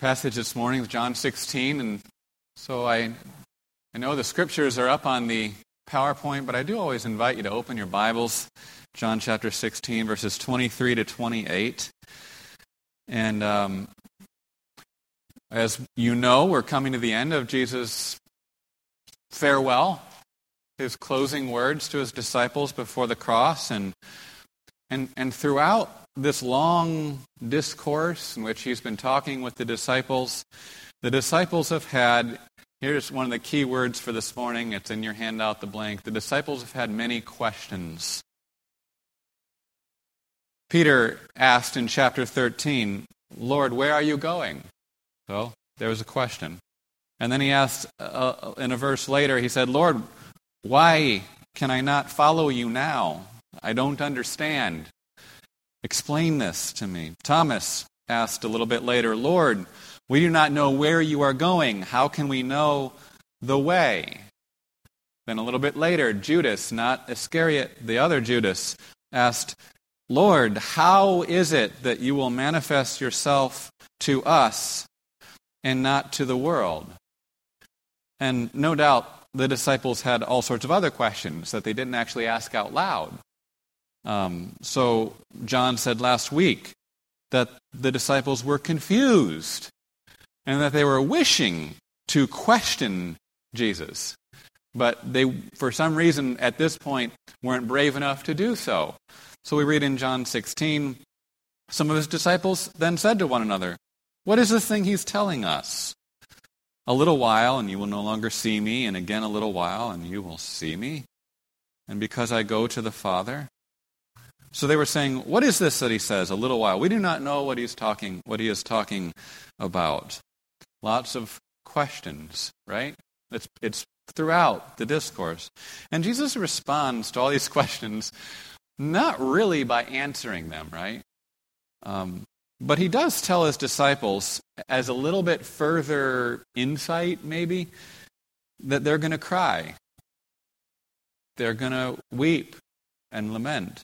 passage this morning John 16, and so I, I know the scriptures are up on the PowerPoint, but I do always invite you to open your Bibles, John chapter 16, verses 23 to 28. And um, as you know, we're coming to the end of Jesus' farewell, his closing words to his disciples before the cross, and and and throughout this long discourse in which he's been talking with the disciples, the disciples have had, here's one of the key words for this morning, it's in your handout, the blank. The disciples have had many questions. Peter asked in chapter 13, Lord, where are you going? So there was a question. And then he asked uh, in a verse later, he said, Lord, why can I not follow you now? I don't understand. Explain this to me. Thomas asked a little bit later, Lord, we do not know where you are going. How can we know the way? Then a little bit later, Judas, not Iscariot, the other Judas, asked, Lord, how is it that you will manifest yourself to us and not to the world? And no doubt the disciples had all sorts of other questions that they didn't actually ask out loud. Um, so, John said last week that the disciples were confused and that they were wishing to question Jesus. But they, for some reason, at this point, weren't brave enough to do so. So we read in John 16 some of his disciples then said to one another, What is this thing he's telling us? A little while, and you will no longer see me, and again a little while, and you will see me. And because I go to the Father, so they were saying, What is this that he says? A little while. We do not know what he's talking, what he is talking about. Lots of questions, right? It's, it's throughout the discourse. And Jesus responds to all these questions not really by answering them, right? Um, but he does tell his disciples, as a little bit further insight, maybe, that they're going to cry. They're going to weep and lament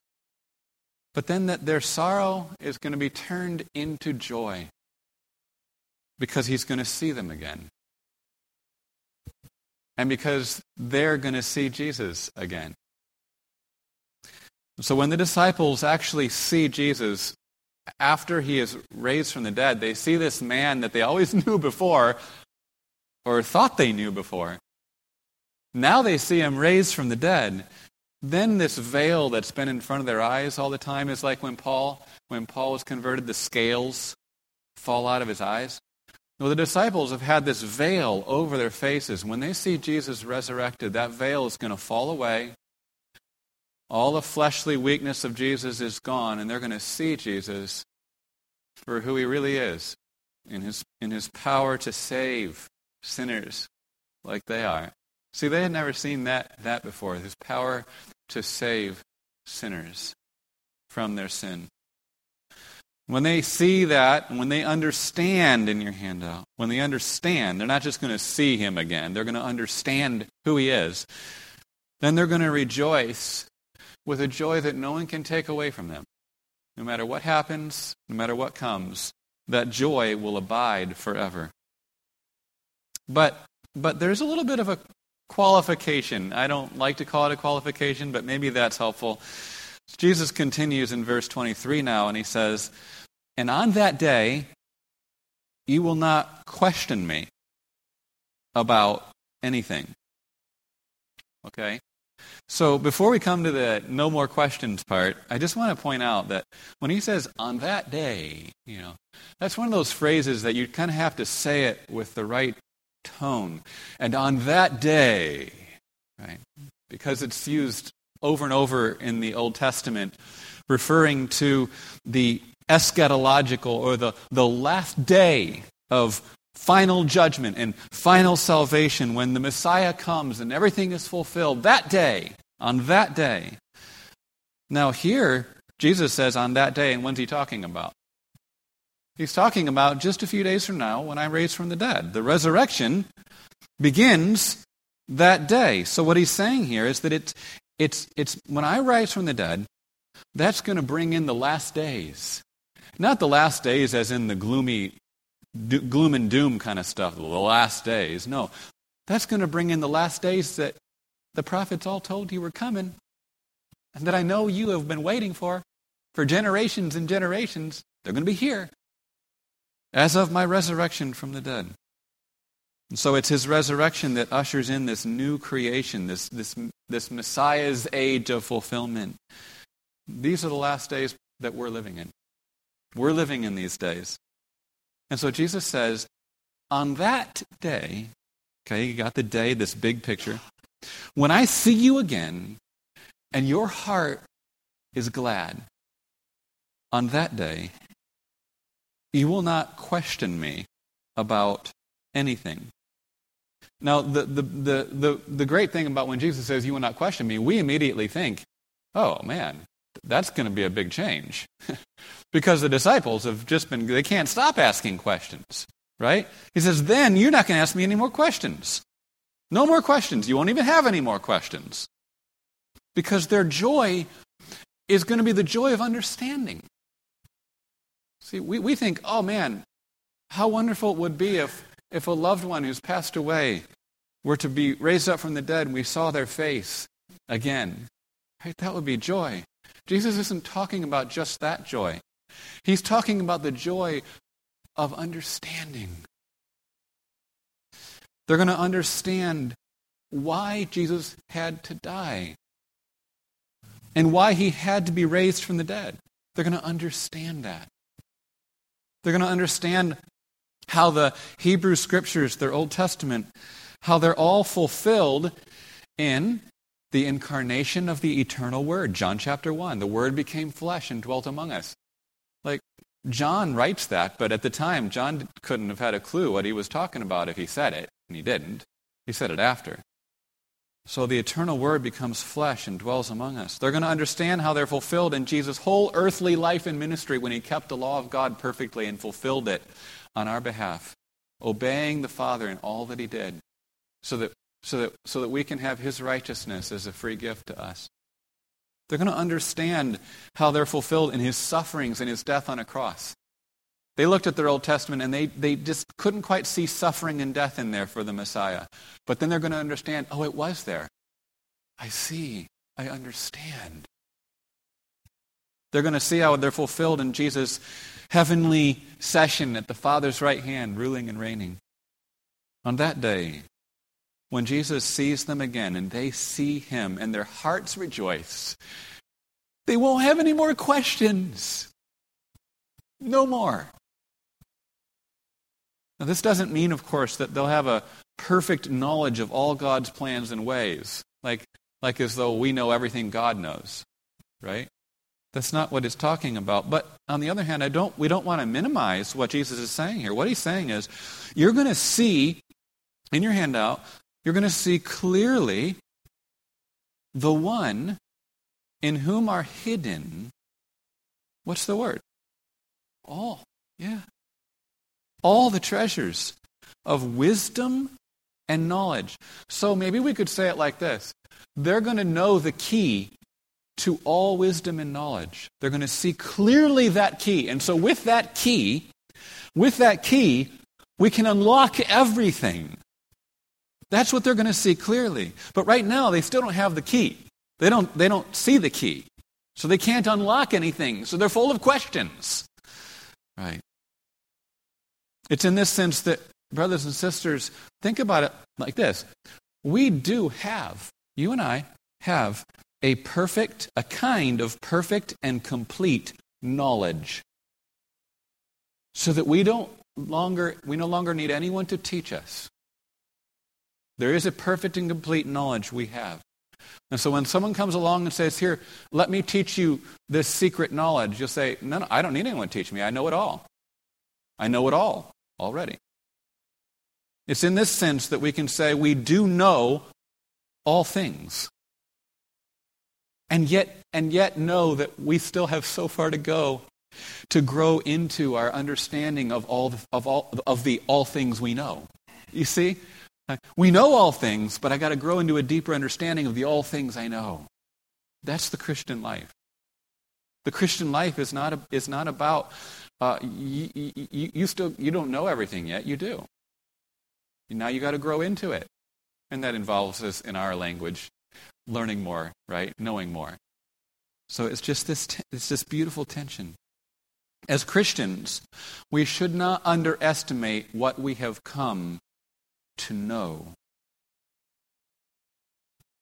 but then that their sorrow is going to be turned into joy because he's going to see them again. And because they're going to see Jesus again. So when the disciples actually see Jesus after he is raised from the dead, they see this man that they always knew before or thought they knew before. Now they see him raised from the dead then this veil that's been in front of their eyes all the time is like when Paul, when Paul was converted, the scales fall out of his eyes. Well, the disciples have had this veil over their faces. When they see Jesus resurrected, that veil is going to fall away. All the fleshly weakness of Jesus is gone, and they're going to see Jesus for who he really is in his, in his power to save sinners like they are. See, they had never seen that, that before his power to save sinners from their sin. When they see that, when they understand in your handout, when they understand, they're not just going to see him again, they're going to understand who he is, then they're going to rejoice with a joy that no one can take away from them. No matter what happens, no matter what comes, that joy will abide forever. But, but there's a little bit of a qualification. I don't like to call it a qualification, but maybe that's helpful. Jesus continues in verse 23 now, and he says, And on that day, you will not question me about anything. Okay? So before we come to the no more questions part, I just want to point out that when he says on that day, you know, that's one of those phrases that you kind of have to say it with the right tone. And on that day, right, because it's used over and over in the Old Testament, referring to the eschatological or the, the last day of final judgment and final salvation when the Messiah comes and everything is fulfilled that day, on that day. Now, here, Jesus says on that day, and when's he talking about? He's talking about just a few days from now when I'm raised from the dead. The resurrection begins that day. So what he's saying here is that it's, it's, it's when I rise from the dead, that's going to bring in the last days. Not the last days as in the gloomy do, gloom and doom kind of stuff, the last days. No, that's going to bring in the last days that the prophets all told you were coming and that I know you have been waiting for for generations and generations. They're going to be here as of my resurrection from the dead. And so it's his resurrection that ushers in this new creation, this, this, this Messiah's age of fulfillment. These are the last days that we're living in. We're living in these days. And so Jesus says, on that day, okay, you got the day, this big picture, when I see you again and your heart is glad, on that day, you will not question me about anything. Now, the, the, the, the, the great thing about when Jesus says, You will not question me, we immediately think, Oh, man, that's going to be a big change. because the disciples have just been, they can't stop asking questions, right? He says, Then you're not going to ask me any more questions. No more questions. You won't even have any more questions. Because their joy is going to be the joy of understanding. See, we, we think, oh man, how wonderful it would be if, if a loved one who's passed away were to be raised up from the dead and we saw their face again. Right? That would be joy. Jesus isn't talking about just that joy. He's talking about the joy of understanding. They're going to understand why Jesus had to die and why he had to be raised from the dead. They're going to understand that. They're going to understand how the Hebrew scriptures, their Old Testament, how they're all fulfilled in the incarnation of the eternal Word. John chapter 1. The Word became flesh and dwelt among us. Like, John writes that, but at the time, John couldn't have had a clue what he was talking about if he said it, and he didn't. He said it after. So the eternal Word becomes flesh and dwells among us. They're going to understand how they're fulfilled in Jesus' whole earthly life and ministry when he kept the law of God perfectly and fulfilled it on our behalf, obeying the Father in all that he did, so that, so that, so that we can have his righteousness as a free gift to us. They're going to understand how they're fulfilled in his sufferings and his death on a cross. They looked at their Old Testament and they, they just couldn't quite see suffering and death in there for the Messiah. But then they're going to understand, oh, it was there. I see. I understand. They're going to see how they're fulfilled in Jesus' heavenly session at the Father's right hand, ruling and reigning. On that day, when Jesus sees them again and they see him and their hearts rejoice, they won't have any more questions. No more. Now, this doesn't mean, of course, that they'll have a perfect knowledge of all God's plans and ways, like, like as though we know everything God knows, right? That's not what it's talking about. But on the other hand, I don't, we don't want to minimize what Jesus is saying here. What he's saying is, you're going to see in your handout, you're going to see clearly the one in whom are hidden, what's the word? All. Yeah all the treasures of wisdom and knowledge. So maybe we could say it like this they're going to know the key to all wisdom and knowledge. They're going to see clearly that key. And so with that key, with that key, we can unlock everything. That's what they're going to see clearly. But right now, they still don't have the key. They don't, they don't see the key. So they can't unlock anything. So they're full of questions. Right? It's in this sense that, brothers and sisters, think about it like this. We do have, you and I have, a perfect, a kind of perfect and complete knowledge. So that we don't longer, we no longer need anyone to teach us. There is a perfect and complete knowledge we have. And so when someone comes along and says, Here, let me teach you this secret knowledge, you'll say, No, no, I don't need anyone to teach me. I know it all. I know it all already. It's in this sense that we can say we do know all things. And yet, and yet know that we still have so far to go to grow into our understanding of all the, of all of the all things we know. You see? We know all things, but I got to grow into a deeper understanding of the all things I know. That's the Christian life. The Christian life is not, a, is not about uh, you, you, you still you don't know everything yet. You do. Now you got to grow into it, and that involves us in our language, learning more, right, knowing more. So it's just this it's this beautiful tension. As Christians, we should not underestimate what we have come to know.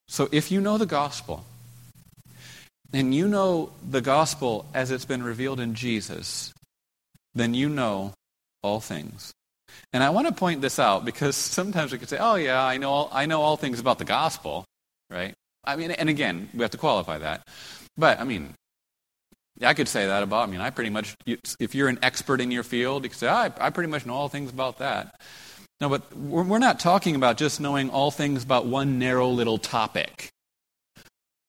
So if you know the gospel, and you know the gospel as it's been revealed in Jesus, then you know all things. And I want to point this out because sometimes we could say, "Oh yeah, I know all, I know all things about the gospel," right? I mean, and again, we have to qualify that. But I mean, I could say that about. I mean, I pretty much, if you're an expert in your field, you could say, ah, I, I pretty much know all things about that. No, but we're not talking about just knowing all things about one narrow little topic.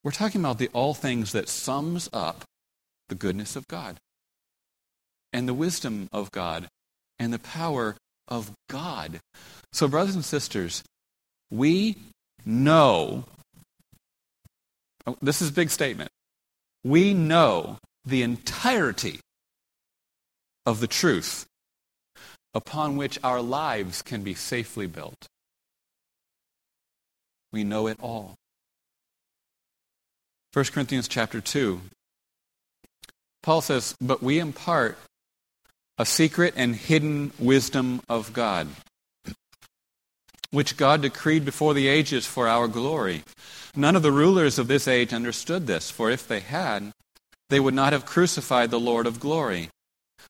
We're talking about the all things that sums up the goodness of God and the wisdom of God and the power of God. So, brothers and sisters, we know, oh, this is a big statement, we know the entirety of the truth upon which our lives can be safely built. We know it all. 1 Corinthians chapter 2. Paul says, But we impart a secret and hidden wisdom of God, which God decreed before the ages for our glory. None of the rulers of this age understood this, for if they had, they would not have crucified the Lord of glory.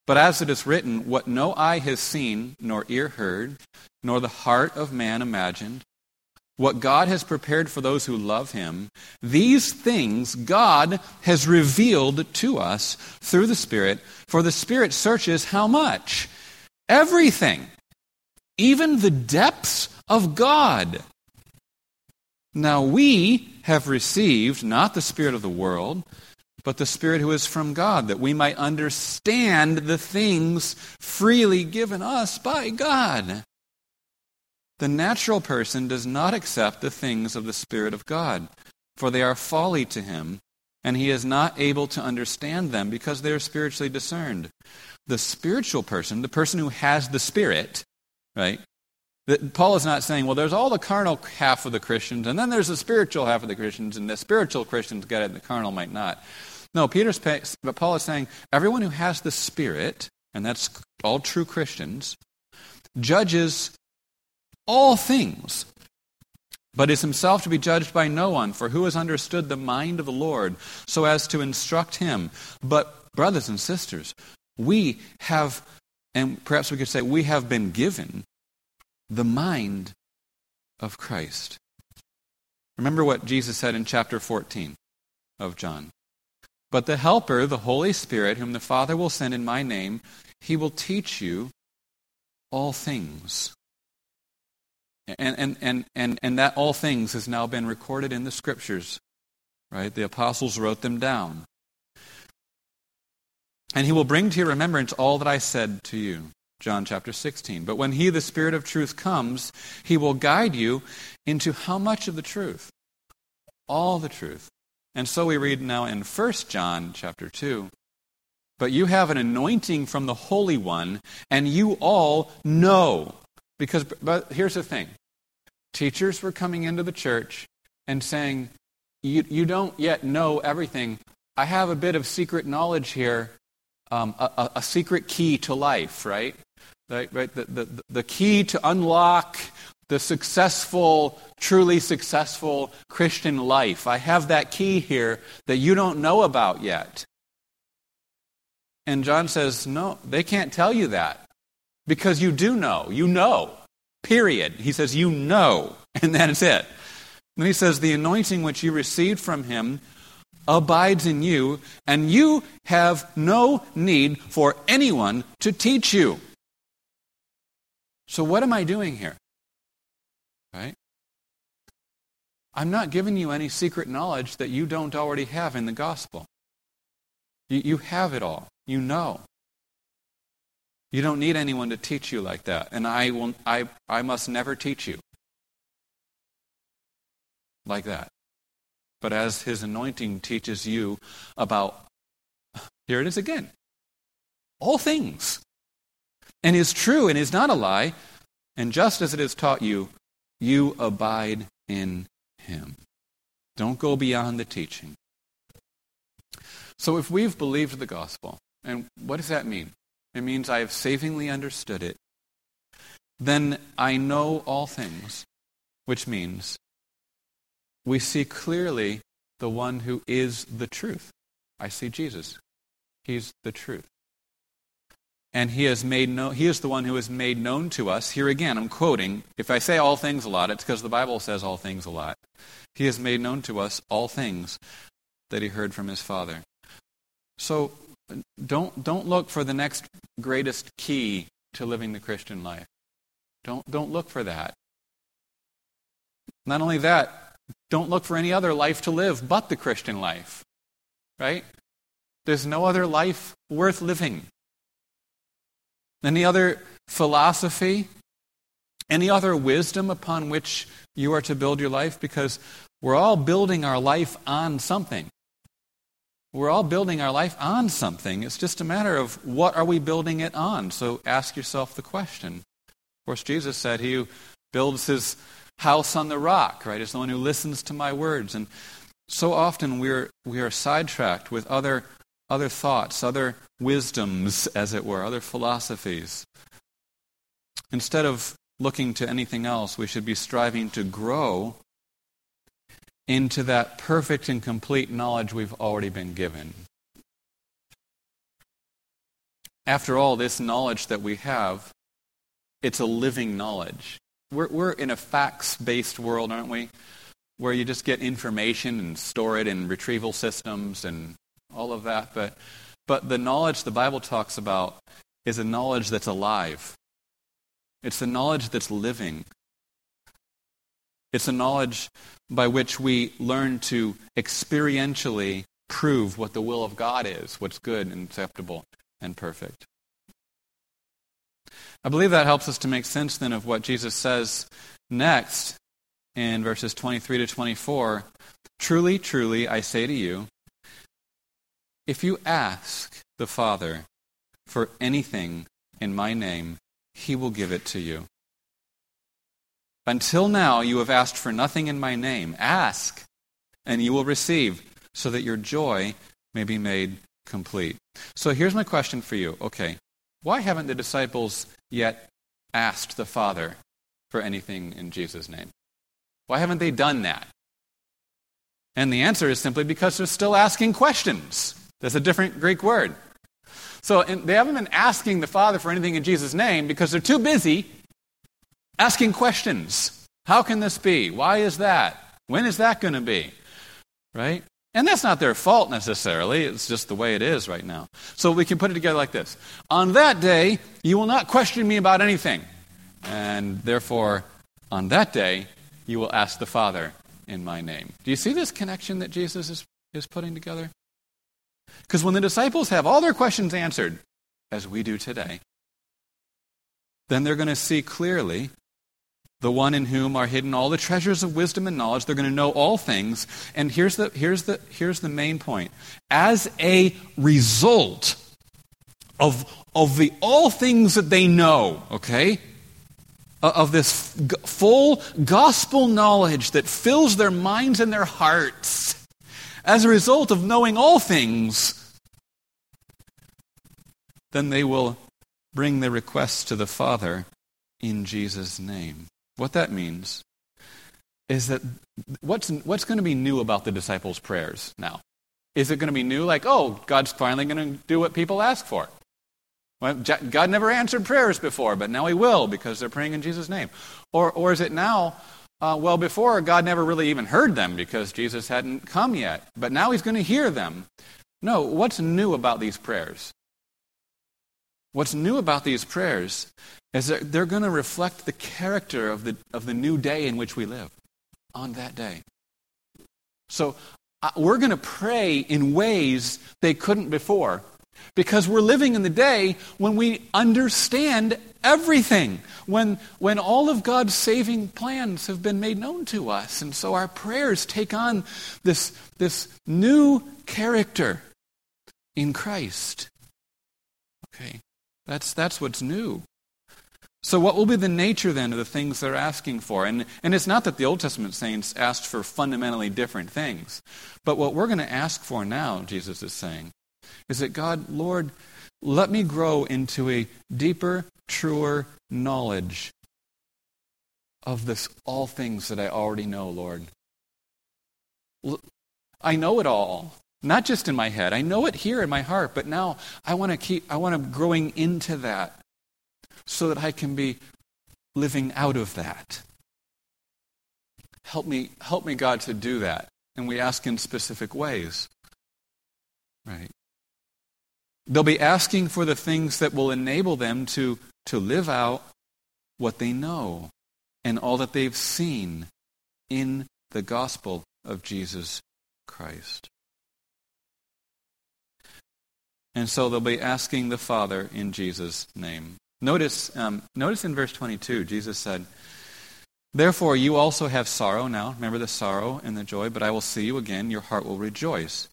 But as it is written, what no eye has seen, nor ear heard, nor the heart of man imagined, what God has prepared for those who love him, these things God has revealed to us through the Spirit, for the Spirit searches how much? Everything, even the depths of God. Now we have received not the Spirit of the world, but the Spirit who is from God, that we might understand the things freely given us by God. The natural person does not accept the things of the Spirit of God, for they are folly to him, and he is not able to understand them because they are spiritually discerned. The spiritual person, the person who has the Spirit, right? That Paul is not saying, well, there's all the carnal half of the Christians, and then there's the spiritual half of the Christians, and the spiritual Christians get it, and the carnal might not. No, Peter's, but Paul is saying, everyone who has the Spirit, and that's all true Christians, judges all things, but is himself to be judged by no one, for who has understood the mind of the Lord so as to instruct him? But, brothers and sisters, we have, and perhaps we could say, we have been given the mind of Christ. Remember what Jesus said in chapter 14 of John. But the Helper, the Holy Spirit, whom the Father will send in my name, he will teach you all things and, and, and, and, and that all things has now been recorded in the scriptures, right? The apostles wrote them down. And he will bring to your remembrance all that I said to you. John chapter 16. But when he, the Spirit of truth, comes, he will guide you into how much of the truth? All the truth. And so we read now in 1 John chapter 2. But you have an anointing from the Holy One, and you all know because, but here's the thing teachers were coming into the church and saying, You, you don't yet know everything. I have a bit of secret knowledge here, um, a, a, secret key to life, right? Right, right? The, the, the key to unlock the successful, truly successful Christian life. I have that key here that you don't know about yet. And John says, No, they can't tell you that. Because you do know. You know. Period. He says, You know. And that's it. Then he says, The anointing which you received from him abides in you, and you have no need for anyone to teach you. So, what am I doing here? Right? I'm not giving you any secret knowledge that you don't already have in the gospel. You, you have it all. You know. You don't need anyone to teach you like that. And I, will, I, I must never teach you like that. But as his anointing teaches you about, here it is again, all things, and is true and is not a lie, and just as it is taught you, you abide in him. Don't go beyond the teaching. So if we've believed the gospel, and what does that mean? It means I have savingly understood it. Then I know all things, which means we see clearly the one who is the truth. I see Jesus. He's the truth. And he has made known, he is the one who has made known to us. Here again, I'm quoting. If I say all things a lot, it's because the Bible says all things a lot. He has made known to us all things that he heard from his Father. So don't, don't look for the next greatest key to living the Christian life. Don't, don't look for that. Not only that, don't look for any other life to live but the Christian life. Right? There's no other life worth living. Any other philosophy, any other wisdom upon which you are to build your life? Because we're all building our life on something. We're all building our life on something. It's just a matter of what are we building it on. So ask yourself the question. Of course, Jesus said, He who builds his house on the rock, right, is the one who listens to my words. And so often we're, we are sidetracked with other, other thoughts, other wisdoms, as it were, other philosophies. Instead of looking to anything else, we should be striving to grow into that perfect and complete knowledge we've already been given. After all, this knowledge that we have, it's a living knowledge. We're, we're in a facts based world, aren't we? Where you just get information and store it in retrieval systems and all of that. But, but the knowledge the Bible talks about is a knowledge that's alive, it's the knowledge that's living. It's a knowledge by which we learn to experientially prove what the will of God is, what's good and acceptable and perfect. I believe that helps us to make sense then of what Jesus says next in verses 23 to 24. Truly, truly, I say to you, if you ask the Father for anything in my name, he will give it to you. Until now, you have asked for nothing in my name. Ask, and you will receive, so that your joy may be made complete. So here's my question for you. Okay, why haven't the disciples yet asked the Father for anything in Jesus' name? Why haven't they done that? And the answer is simply because they're still asking questions. That's a different Greek word. So they haven't been asking the Father for anything in Jesus' name because they're too busy asking questions. How can this be? Why is that? When is that going to be? Right? And that's not their fault necessarily. It's just the way it is right now. So we can put it together like this On that day, you will not question me about anything. And therefore, on that day, you will ask the Father in my name. Do you see this connection that Jesus is, is putting together? Because when the disciples have all their questions answered, as we do today, then they're going to see clearly the one in whom are hidden all the treasures of wisdom and knowledge. They're going to know all things. And here's the, here's the, here's the main point. As a result of, of the all things that they know, okay, of this full gospel knowledge that fills their minds and their hearts, as a result of knowing all things, then they will bring their requests to the Father in Jesus' name. What that means is that what's, what's going to be new about the disciples' prayers now? Is it going to be new, like, oh, God's finally going to do what people ask for? Well, God never answered prayers before, but now He will because they're praying in Jesus' name. Or, or is it now, uh, well, before God never really even heard them because Jesus hadn't come yet, but now He's going to hear them? No, what's new about these prayers? What's new about these prayers is that they're going to reflect the character of the, of the new day in which we live on that day. So uh, we're going to pray in ways they couldn't before because we're living in the day when we understand everything, when, when all of God's saving plans have been made known to us. And so our prayers take on this, this new character in Christ. Okay? That's, that's what's new. So, what will be the nature then of the things they're asking for? And, and it's not that the Old Testament saints asked for fundamentally different things. But what we're going to ask for now, Jesus is saying, is that God, Lord, let me grow into a deeper, truer knowledge of this all things that I already know, Lord. I know it all, not just in my head. I know it here in my heart, but now I want to keep I want to growing into that so that I can be living out of that. Help me, help me, God, to do that. And we ask in specific ways. Right? They'll be asking for the things that will enable them to, to live out what they know and all that they've seen in the gospel of Jesus Christ. And so they'll be asking the Father in Jesus' name. Notice, um, notice in verse 22, Jesus said, Therefore you also have sorrow now. Remember the sorrow and the joy, but I will see you again. Your heart will rejoice.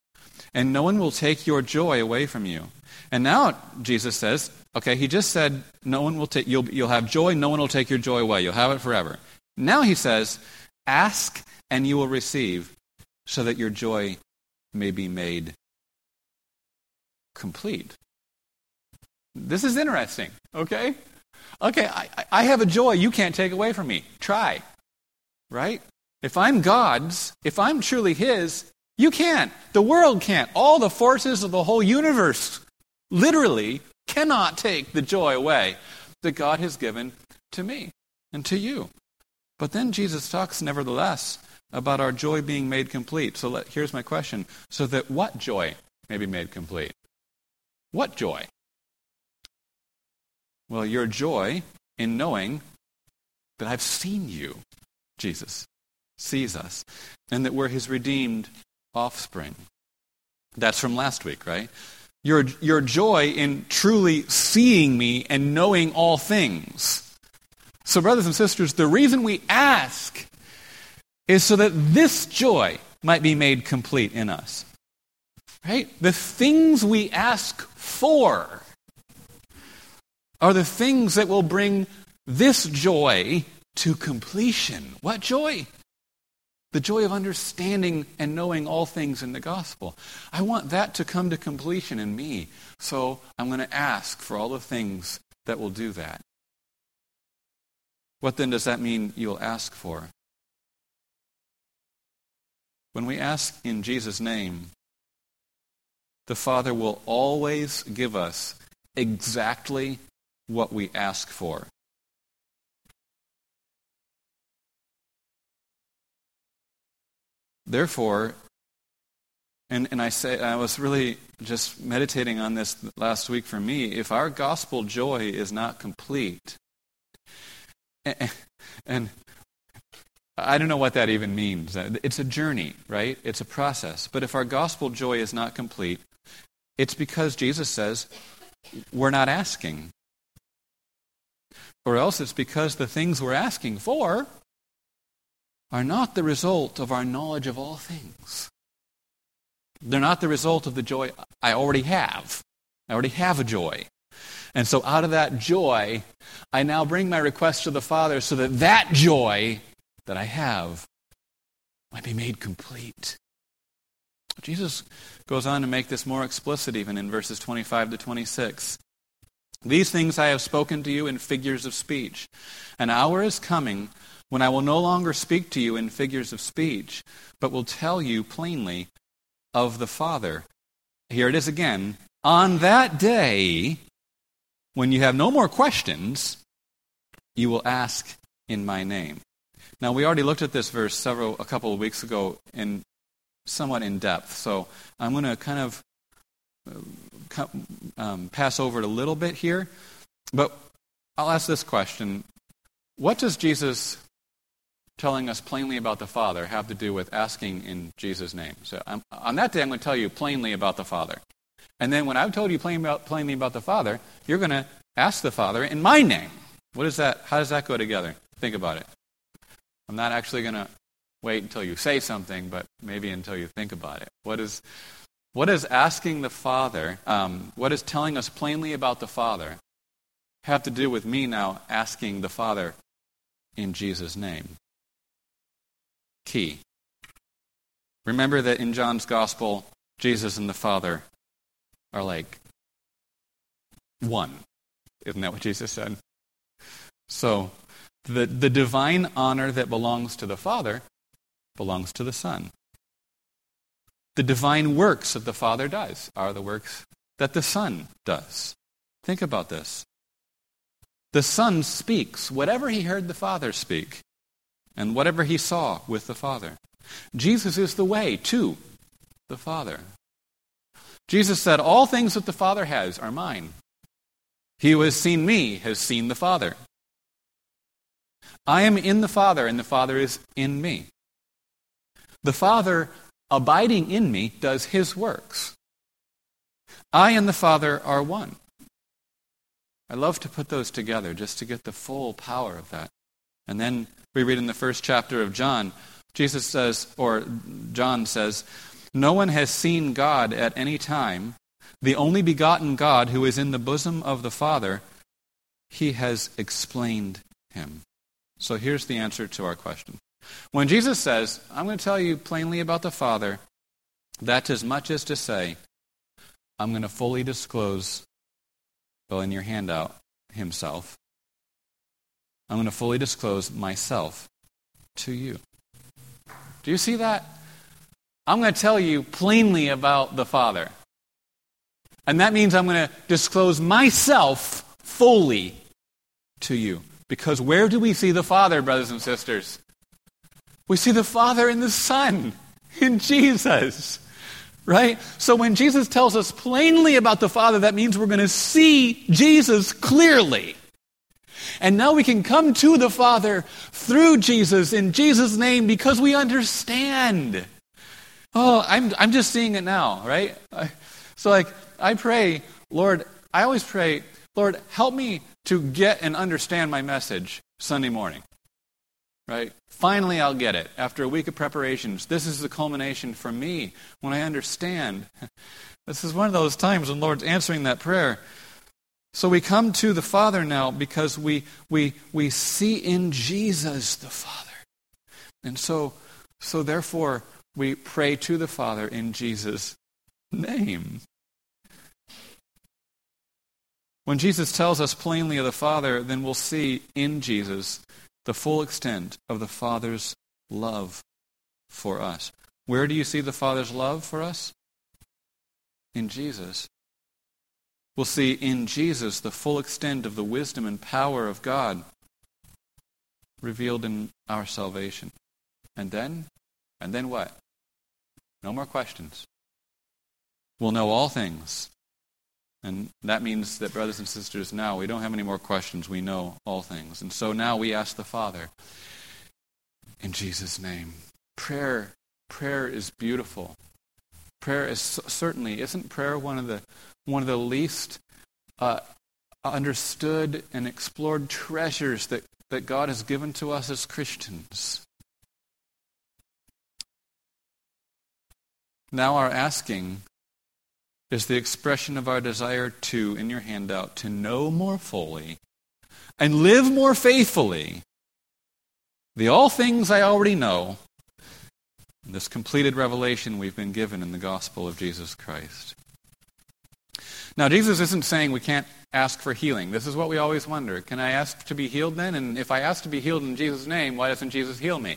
And no one will take your joy away from you. And now Jesus says, okay, he just said, no one will take, you'll, you'll have joy, no one will take your joy away. You'll have it forever. Now he says, ask and you will receive so that your joy may be made complete. This is interesting, okay? Okay, I, I have a joy you can't take away from me. Try, right? If I'm God's, if I'm truly His, you can't. The world can't. All the forces of the whole universe literally cannot take the joy away that God has given to me and to you. But then Jesus talks, nevertheless, about our joy being made complete. So let, here's my question. So that what joy may be made complete? What joy? Well, your joy in knowing that I've seen you, Jesus sees us, and that we're his redeemed offspring. That's from last week, right? Your, your joy in truly seeing me and knowing all things. So, brothers and sisters, the reason we ask is so that this joy might be made complete in us. Right? The things we ask for are the things that will bring this joy to completion. What joy? The joy of understanding and knowing all things in the gospel. I want that to come to completion in me. So I'm going to ask for all the things that will do that. What then does that mean you'll ask for? When we ask in Jesus' name, the Father will always give us exactly what we ask for. Therefore, and, and I say I was really just meditating on this last week for me, if our gospel joy is not complete, and, and I don't know what that even means. It's a journey, right? It's a process. But if our gospel joy is not complete, it's because Jesus says we're not asking. Or else it's because the things we're asking for are not the result of our knowledge of all things. They're not the result of the joy I already have. I already have a joy. And so out of that joy, I now bring my request to the Father so that that joy that I have might be made complete. Jesus goes on to make this more explicit even in verses 25 to 26. These things I have spoken to you in figures of speech. An hour is coming when I will no longer speak to you in figures of speech, but will tell you plainly of the Father. Here it is again. On that day, when you have no more questions, you will ask in my name. Now, we already looked at this verse several, a couple of weeks ago in somewhat in depth, so I'm going to kind of um, pass over it a little bit here, but I'll ask this question. What does Jesus telling us plainly about the Father have to do with asking in Jesus' name? So I'm, on that day, I'm going to tell you plainly about the Father. And then when I've told you about, plainly about the Father, you're going to ask the Father in my name. What is that? How does that go together? Think about it. I'm not actually going to wait until you say something, but maybe until you think about it. What is What is asking the Father, um, what is telling us plainly about the Father, have to do with me now asking the Father in Jesus' name? Key. Remember that in John's Gospel, Jesus and the Father are like one. Isn't that what Jesus said? So, the, the divine honor that belongs to the Father belongs to the Son. The divine works that the Father does are the works that the Son does. Think about this. The Son speaks whatever he heard the Father speak and whatever he saw with the Father. Jesus is the way to the Father. Jesus said, All things that the Father has are mine. He who has seen me has seen the Father. I am in the Father, and the Father is in me. The Father, abiding in me, does his works. I and the Father are one. I love to put those together just to get the full power of that. And then we read in the first chapter of John, Jesus says, or John says, No one has seen God at any time. The only begotten God who is in the bosom of the Father, he has explained him. So here's the answer to our question. When Jesus says, I'm going to tell you plainly about the Father, that's as much as to say, I'm going to fully disclose, well, in your handout, himself. I'm going to fully disclose myself to you. Do you see that? I'm going to tell you plainly about the Father. And that means I'm going to disclose myself fully to you. Because where do we see the Father, brothers and sisters? We see the Father in the Son, in Jesus. Right? So when Jesus tells us plainly about the Father, that means we're going to see Jesus clearly. And now we can come to the Father through Jesus in Jesus' name because we understand. Oh, I'm, I'm just seeing it now, right? So, like, I pray, Lord, I always pray, Lord, help me to get and understand my message Sunday morning. Right? Finally, I'll get it. After a week of preparations, this is the culmination for me when I understand. This is one of those times when Lord's answering that prayer. So we come to the Father now because we, we, we see in Jesus the Father. And so, so therefore, we pray to the Father in Jesus' name. When Jesus tells us plainly of the Father, then we'll see in Jesus the full extent of the Father's love for us. Where do you see the Father's love for us? In Jesus. We'll see in Jesus the full extent of the wisdom and power of God revealed in our salvation. And then? And then what? No more questions. We'll know all things and that means that, brothers and sisters, now we don't have any more questions. We know all things. And so now we ask the Father in Jesus' name. Prayer, prayer is beautiful. Prayer is certainly, isn't prayer one of the, one of the least uh, understood and explored treasures that, that God has given to us as Christians? Now, our asking is the expression of our desire to, in your handout, to know more fully and live more faithfully the all things I already know, this completed revelation we've been given in the gospel of Jesus Christ. Now, Jesus isn't saying we can't ask for healing. This is what we always wonder. Can I ask to be healed then? And if I ask to be healed in Jesus' name, why doesn't Jesus heal me?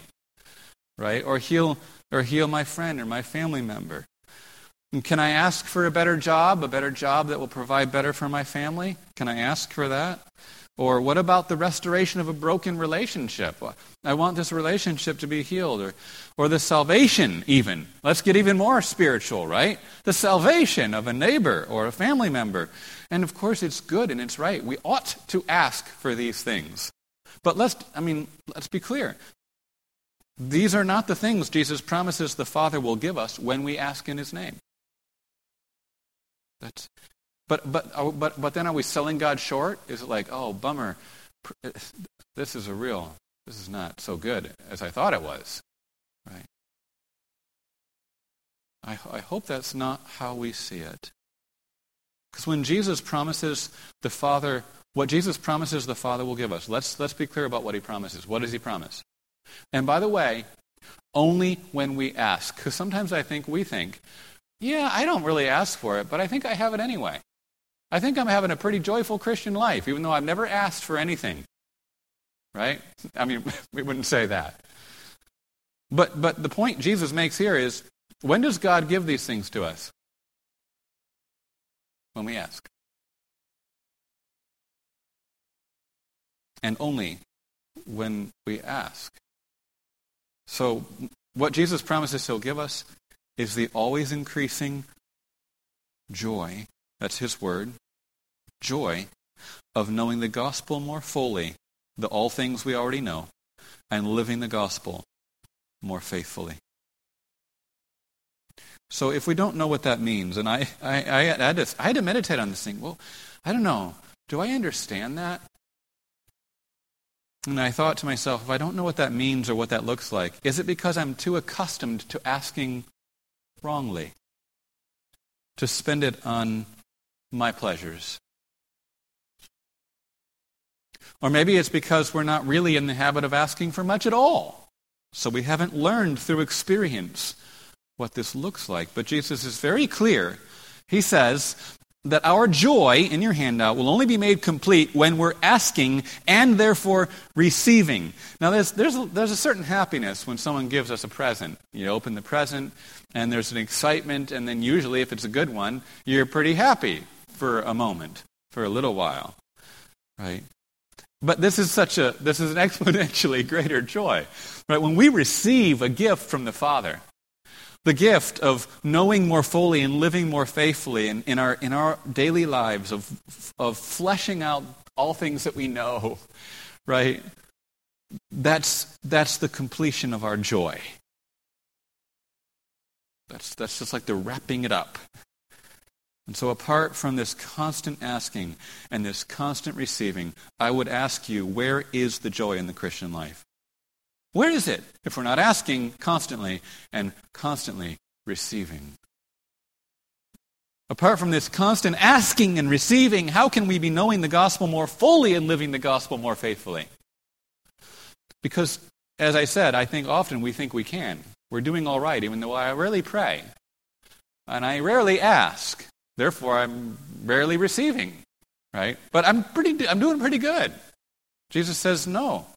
Right? Or heal or heal my friend or my family member. And can I ask for a better job, a better job that will provide better for my family? Can I ask for that? Or what about the restoration of a broken relationship? I want this relationship to be healed. Or, or the salvation, even. Let's get even more spiritual, right? The salvation of a neighbor or a family member. And of course, it's good and it's right. We ought to ask for these things. But let's, I mean, let's be clear. These are not the things Jesus promises the Father will give us when we ask in His name. That's, but, but, uh, but, but then are we selling God short? Is it like, oh, bummer, uh, this is a real, this is not so good as I thought it was, right? I, I hope that's not how we see it. Because when Jesus promises the Father, what Jesus promises the Father will give us, let's, let's be clear about what he promises. What does he promise? And by the way, only when we ask. Because sometimes I think we think, yeah, I don't really ask for it, but I think I have it anyway. I think I'm having a pretty joyful Christian life, even though I've never asked for anything. Right? I mean, we wouldn't say that. But, but the point Jesus makes here is when does God give these things to us? When we ask. And only when we ask. So, what Jesus promises he'll give us is the always increasing joy, that's his word, joy of knowing the gospel more fully, the all things we already know, and living the gospel more faithfully. So if we don't know what that means, and I, I, I, had to, I had to meditate on this thing. Well, I don't know. Do I understand that? And I thought to myself, if I don't know what that means or what that looks like, is it because I'm too accustomed to asking wrongly? To spend it on my pleasures? Or maybe it's because we're not really in the habit of asking for much at all. So we haven't learned through experience what this looks like. But Jesus is very clear. He says that our joy in your handout will only be made complete when we're asking and therefore receiving. Now, there's, there's, a, there's a certain happiness when someone gives us a present. You open the present, and there's an excitement, and then usually, if it's a good one, you're pretty happy for a moment, for a little while. Right? But this is such a this is an exponentially greater joy. Right? When we receive a gift from the Father, the gift of knowing more fully and living more faithfully in, in, our, in our daily lives, of, of fleshing out all things that we know, right? That's, that's the completion of our joy. That's, that's just like they're wrapping it up. And so, apart from this constant asking and this constant receiving, I would ask you, where is the joy in the Christian life? Where is it if we're not asking constantly and constantly receiving? Apart from this constant asking and receiving, how can we be knowing the gospel more fully and living the gospel more faithfully? Because, as I said, I think often we think we can. We're doing all right, even though I rarely pray. And I rarely ask. Therefore, I'm rarely receiving, right? But I'm, pretty, I'm doing pretty good. Jesus says no.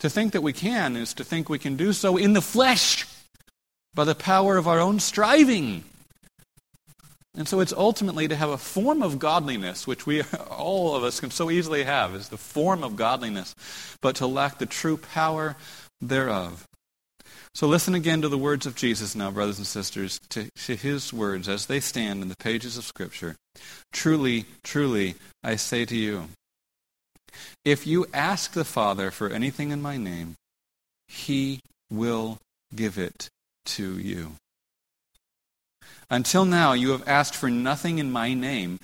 To think that we can is to think we can do so in the flesh by the power of our own striving. And so it's ultimately to have a form of godliness, which we, all of us, can so easily have, is the form of godliness, but to lack the true power thereof. So listen again to the words of Jesus now, brothers and sisters, to, to his words as they stand in the pages of Scripture. Truly, truly, I say to you, if you ask the Father for anything in my name, he will give it to you. Until now, you have asked for nothing in my name.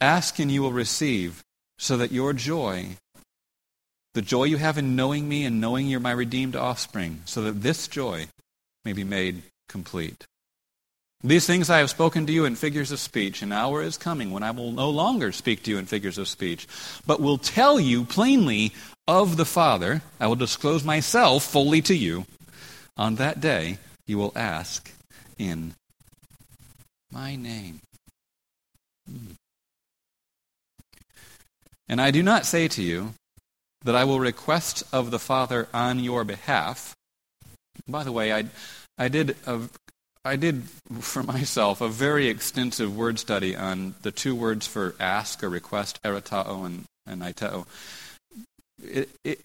Ask and you will receive, so that your joy, the joy you have in knowing me and knowing you're my redeemed offspring, so that this joy may be made complete. These things I have spoken to you in figures of speech. An hour is coming when I will no longer speak to you in figures of speech, but will tell you plainly of the Father. I will disclose myself fully to you. On that day, you will ask in my name. Hmm. And I do not say to you that I will request of the Father on your behalf. By the way, I, I did a I did for myself a very extensive word study on the two words for ask or request, erotao and, and aiteo. It, it,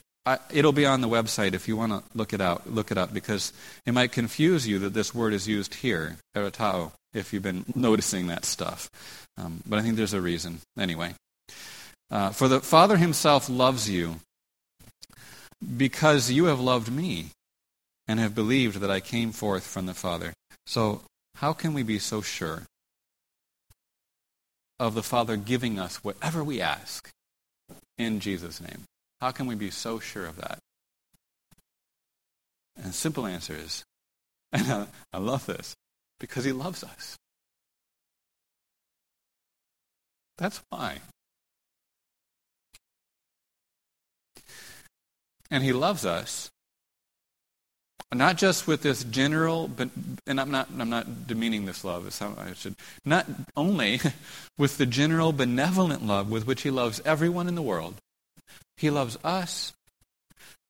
it'll be on the website if you want to look it out. Look it up because it might confuse you that this word is used here, erotao, if you've been noticing that stuff. Um, but I think there's a reason. Anyway, uh, for the Father Himself loves you because you have loved me and have believed that I came forth from the Father. So, how can we be so sure of the Father giving us whatever we ask in Jesus' name? How can we be so sure of that? And simple answer is, and I love this, Because he loves us. That's why. And he loves us not just with this general, but, and I'm not, I'm not demeaning this love. I should, not only with the general benevolent love with which he loves everyone in the world, he loves us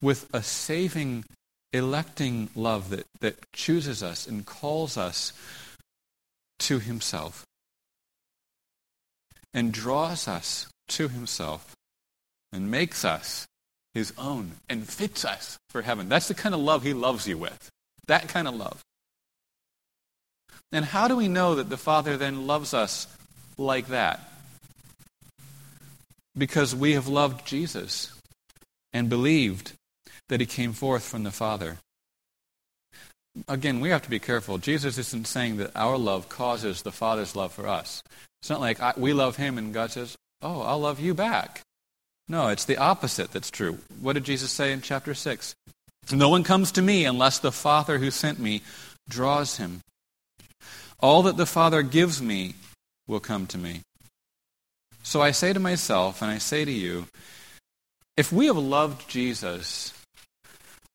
with a saving, electing love that, that chooses us and calls us to himself and draws us to himself and makes us his own and fits us for heaven. That's the kind of love he loves you with. That kind of love. And how do we know that the Father then loves us like that? Because we have loved Jesus and believed that he came forth from the Father. Again, we have to be careful. Jesus isn't saying that our love causes the Father's love for us. It's not like I, we love him and God says, Oh, I'll love you back. No, it's the opposite that's true. What did Jesus say in chapter 6? No one comes to me unless the Father who sent me draws him. All that the Father gives me will come to me. So I say to myself, and I say to you, if we have loved Jesus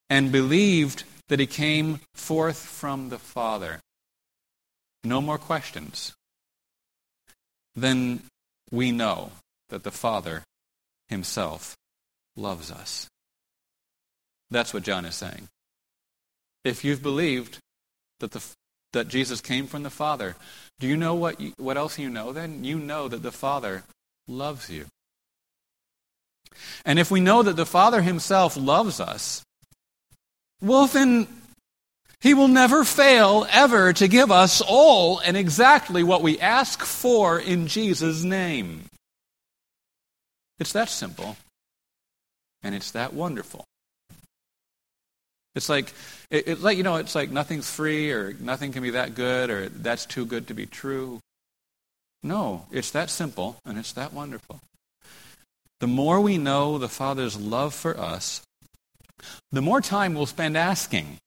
and believed that he came forth from the Father, no more questions, then we know that the Father himself loves us. That's what John is saying. If you've believed that, the, that Jesus came from the Father, do you know what, you, what else you know then? You know that the Father loves you. And if we know that the Father himself loves us, well, then he will never fail ever to give us all and exactly what we ask for in Jesus' name. It's that simple. And it's that wonderful. It's like, it, it's like, you know, it's like nothing's free or nothing can be that good or that's too good to be true. No, it's that simple and it's that wonderful. The more we know the Father's love for us, the more time we'll spend asking.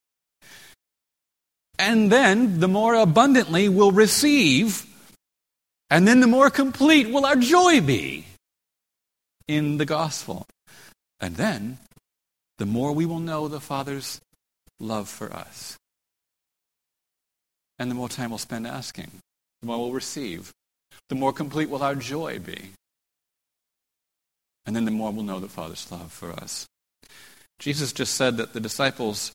And then the more abundantly we'll receive. And then the more complete will our joy be in the gospel. And then, the more we will know the Father's love for us. And the more time we'll spend asking, the more we'll receive, the more complete will our joy be. And then the more we'll know the Father's love for us. Jesus just said that the disciples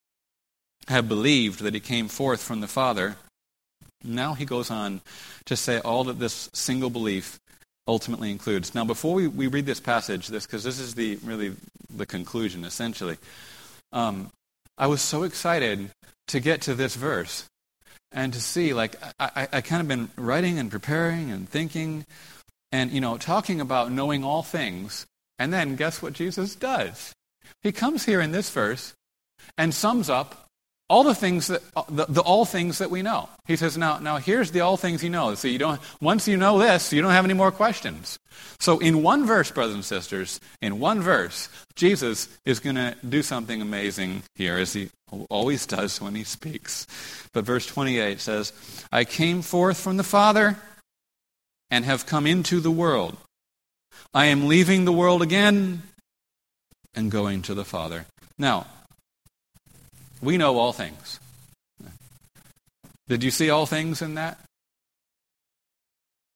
have believed that he came forth from the Father. Now he goes on to say all that this single belief ultimately includes. Now, before we, we read this passage, this because this is the really the conclusion essentially. Um, I was so excited to get to this verse and to see, like, I, I, I kind of been writing and preparing and thinking, and you know, talking about knowing all things. And then, guess what Jesus does? He comes here in this verse and sums up all the things that uh, the, the, all things that we know. He says now now here's the all things you know so you don't once you know this you don't have any more questions. So in one verse brothers and sisters in one verse jesus is going to do something amazing here as he always does when he speaks. But verse 28 says i came forth from the father and have come into the world. I am leaving the world again and going to the father. Now we know all things. Did you see all things in that?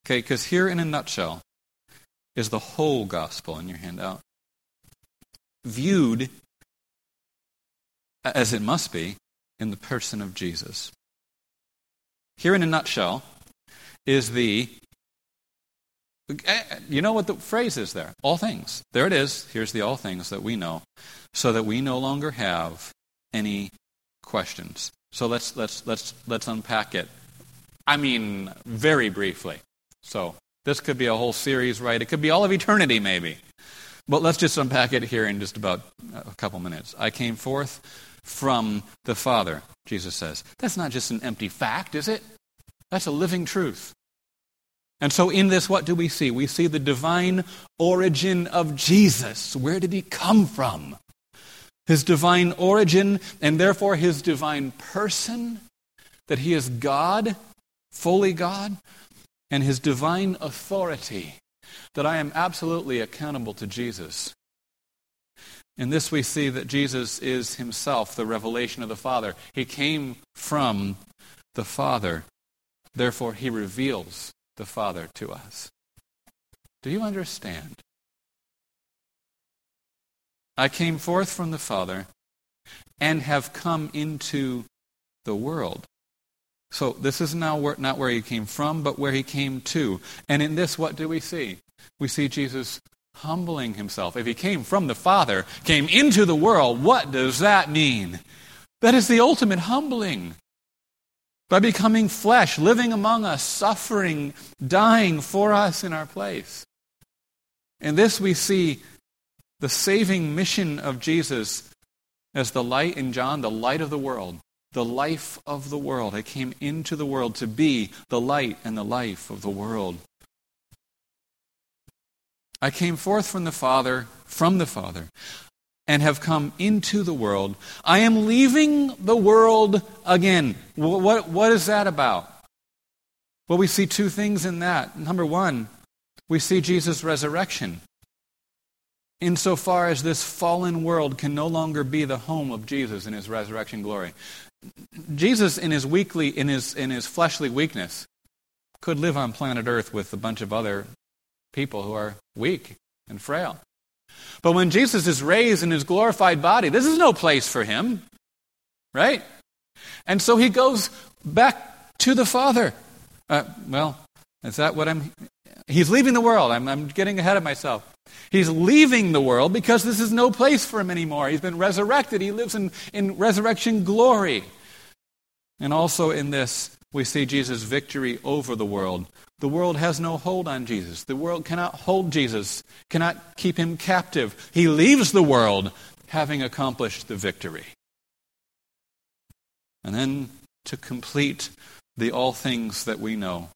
Okay, because here in a nutshell is the whole gospel in your handout, viewed as it must be in the person of Jesus. Here in a nutshell is the eh, you know what the phrase is there? All things. There it is. Here's the all things that we know, so that we no longer have any questions. So let's let's let's let's unpack it. I mean, very briefly. So this could be a whole series, right? It could be all of eternity, maybe. But let's just unpack it here in just about a couple minutes. I came forth from the Father, Jesus says. That's not just an empty fact, is it? That's a living truth. And so, in this, what do we see? We see the divine origin of Jesus. Where did he come from? His divine origin, and therefore his divine person. that he is God, fully God, and his divine authority, that I am absolutely accountable to Jesus. In this, we see that Jesus is himself the revelation of the Father. He came from the Father. Therefore, he reveals the Father to us. Do you understand? I came forth from the Father and have come into the world. So this is now where, not where he came from, but where he came to. And in this, what do we see? We see Jesus humbling himself. If he came from the Father, came into the world, what does that mean? That is the ultimate humbling. By becoming flesh, living among us, suffering, dying for us in our place. In this, we see the saving mission of Jesus as the light in John, the light of the world the life of the world. I came into the world to be the light and the life of the world. I came forth from the Father, from the Father, and have come into the world. I am leaving the world again. What, what, what is that about? Well, we see two things in that. Number one, we see Jesus' resurrection insofar as this fallen world can no longer be the home of Jesus in his resurrection glory. Jesus, in his weekly, in his, in his fleshly weakness, could live on planet Earth with a bunch of other people who are weak and frail. But when Jesus is raised in his glorified body, this is no place for him, right? And so he goes back to the Father. Uh, well, is that what I'm. He's leaving the world. I'm, I'm getting ahead of myself. He's leaving the world because this is no place for him anymore. He's been resurrected. He lives in, in resurrection glory. And also in this, we see Jesus' victory over the world. The world has no hold on Jesus. The world cannot hold Jesus, cannot keep him captive. He leaves the world having accomplished the victory. And then to complete the all things that we know,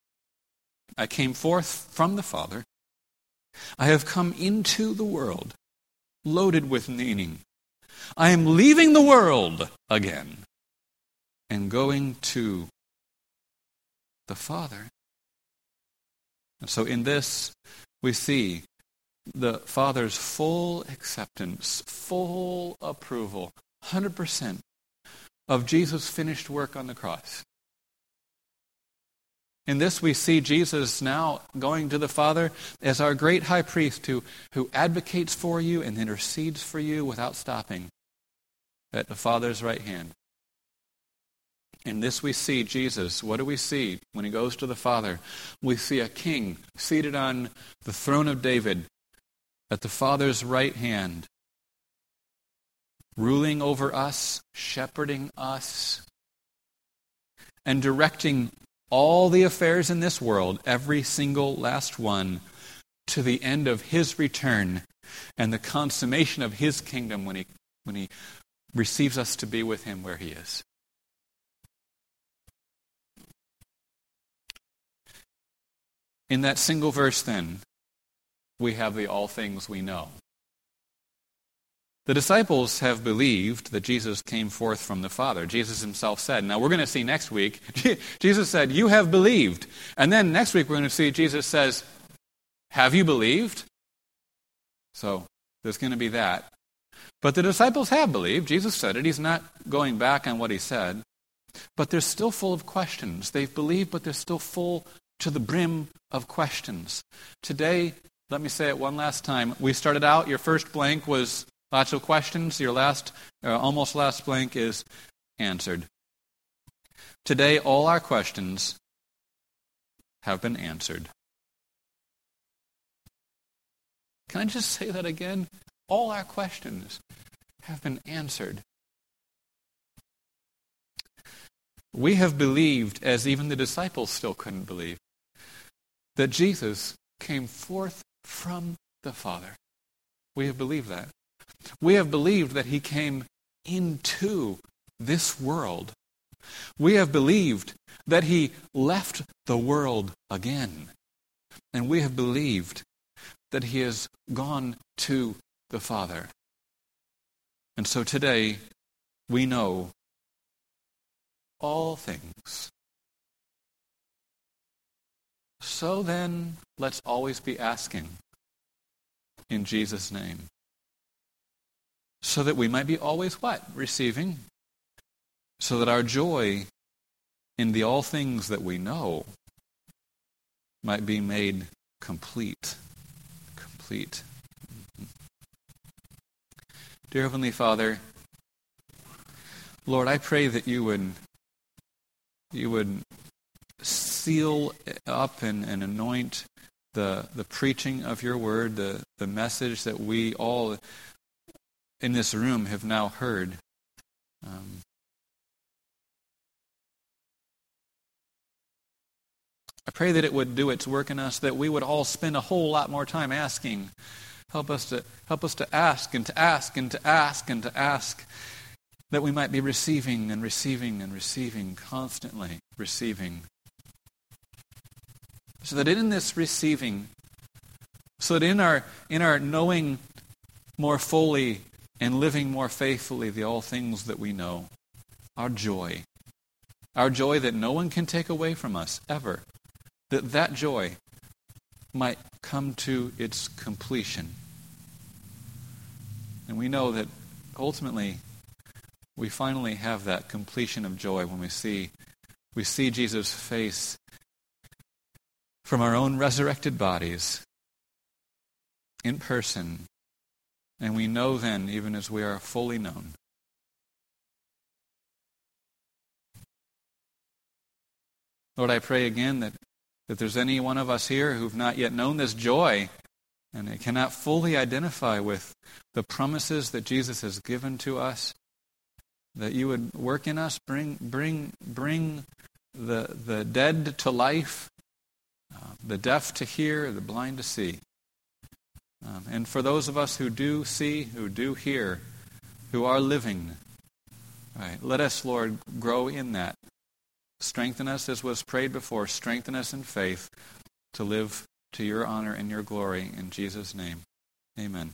I came forth from the Father. I have come into the world loaded with meaning. I am leaving the world again and going to the Father. And so in this, we see the Father's full acceptance, full approval, 100% of Jesus' finished work on the cross. In this, we see Jesus now going to the Father as our great high priest who, who advocates for you and intercedes for you without stopping at the Father's right hand. In this, we see Jesus. What do we see when he goes to the Father? We see a king seated on the throne of David at the Father's right hand, ruling over us, shepherding us, and directing all the affairs in this world, every single last one, to the end of his return and the consummation of his kingdom when he, when he receives us to be with him where he is. In that single verse, then, we have the all things we know. The disciples have believed that Jesus came forth from the Father. Jesus himself said, now we're going to see next week, Jesus said, You have believed. And then next week we're going to see Jesus says, Have you believed? So there's going to be that. But the disciples have believed. Jesus said it. He's not going back on what he said. But they're still full of questions. They've believed, but they're still full to the brim of questions. Today, let me say it one last time. We started out, your first blank was Lots of questions. Your last, uh, almost last blank is answered. Today, all our questions have been answered. Can I just say that again? All our questions have been answered. We have believed, as even the disciples still couldn't believe, that Jesus came forth from the Father. We have believed that. We have believed that he came into this world. We have believed that he left the world again. And we have believed that he has gone to the Father. And so today, we know all things. So then, let's always be asking in Jesus' name. So that we might be always what? Receiving. So that our joy in the all things that we know might be made complete. Complete. Dear Heavenly Father, Lord, I pray that you would you would seal up and, and anoint the, the preaching of your word, the, the message that we all in this room have now heard. Um, I pray that it would do its work in us, that we would all spend a whole lot more time asking. Help us to help us to ask and to ask and to ask and to ask that we might be receiving and receiving and receiving, constantly receiving. So that in this receiving, so that in our, in our knowing more fully and living more faithfully the all things that we know, our joy, our joy that no one can take away from us ever, that that joy might come to its completion. And we know that ultimately we finally have that completion of joy when we see we see Jesus' face from our own resurrected bodies in person. And we know then, even as we are fully known, Lord, I pray again that if there's any one of us here who've not yet known this joy and they cannot fully identify with the promises that Jesus has given to us, that you would work in us, bring, bring, bring the, the dead to life, uh, the deaf to hear, the blind to see. Um, and for those of us who do see, who do hear, who are living, right, let us, Lord, grow in that. Strengthen us, as was prayed before, strengthen us in faith to live to your honor and your glory. In Jesus' name, amen.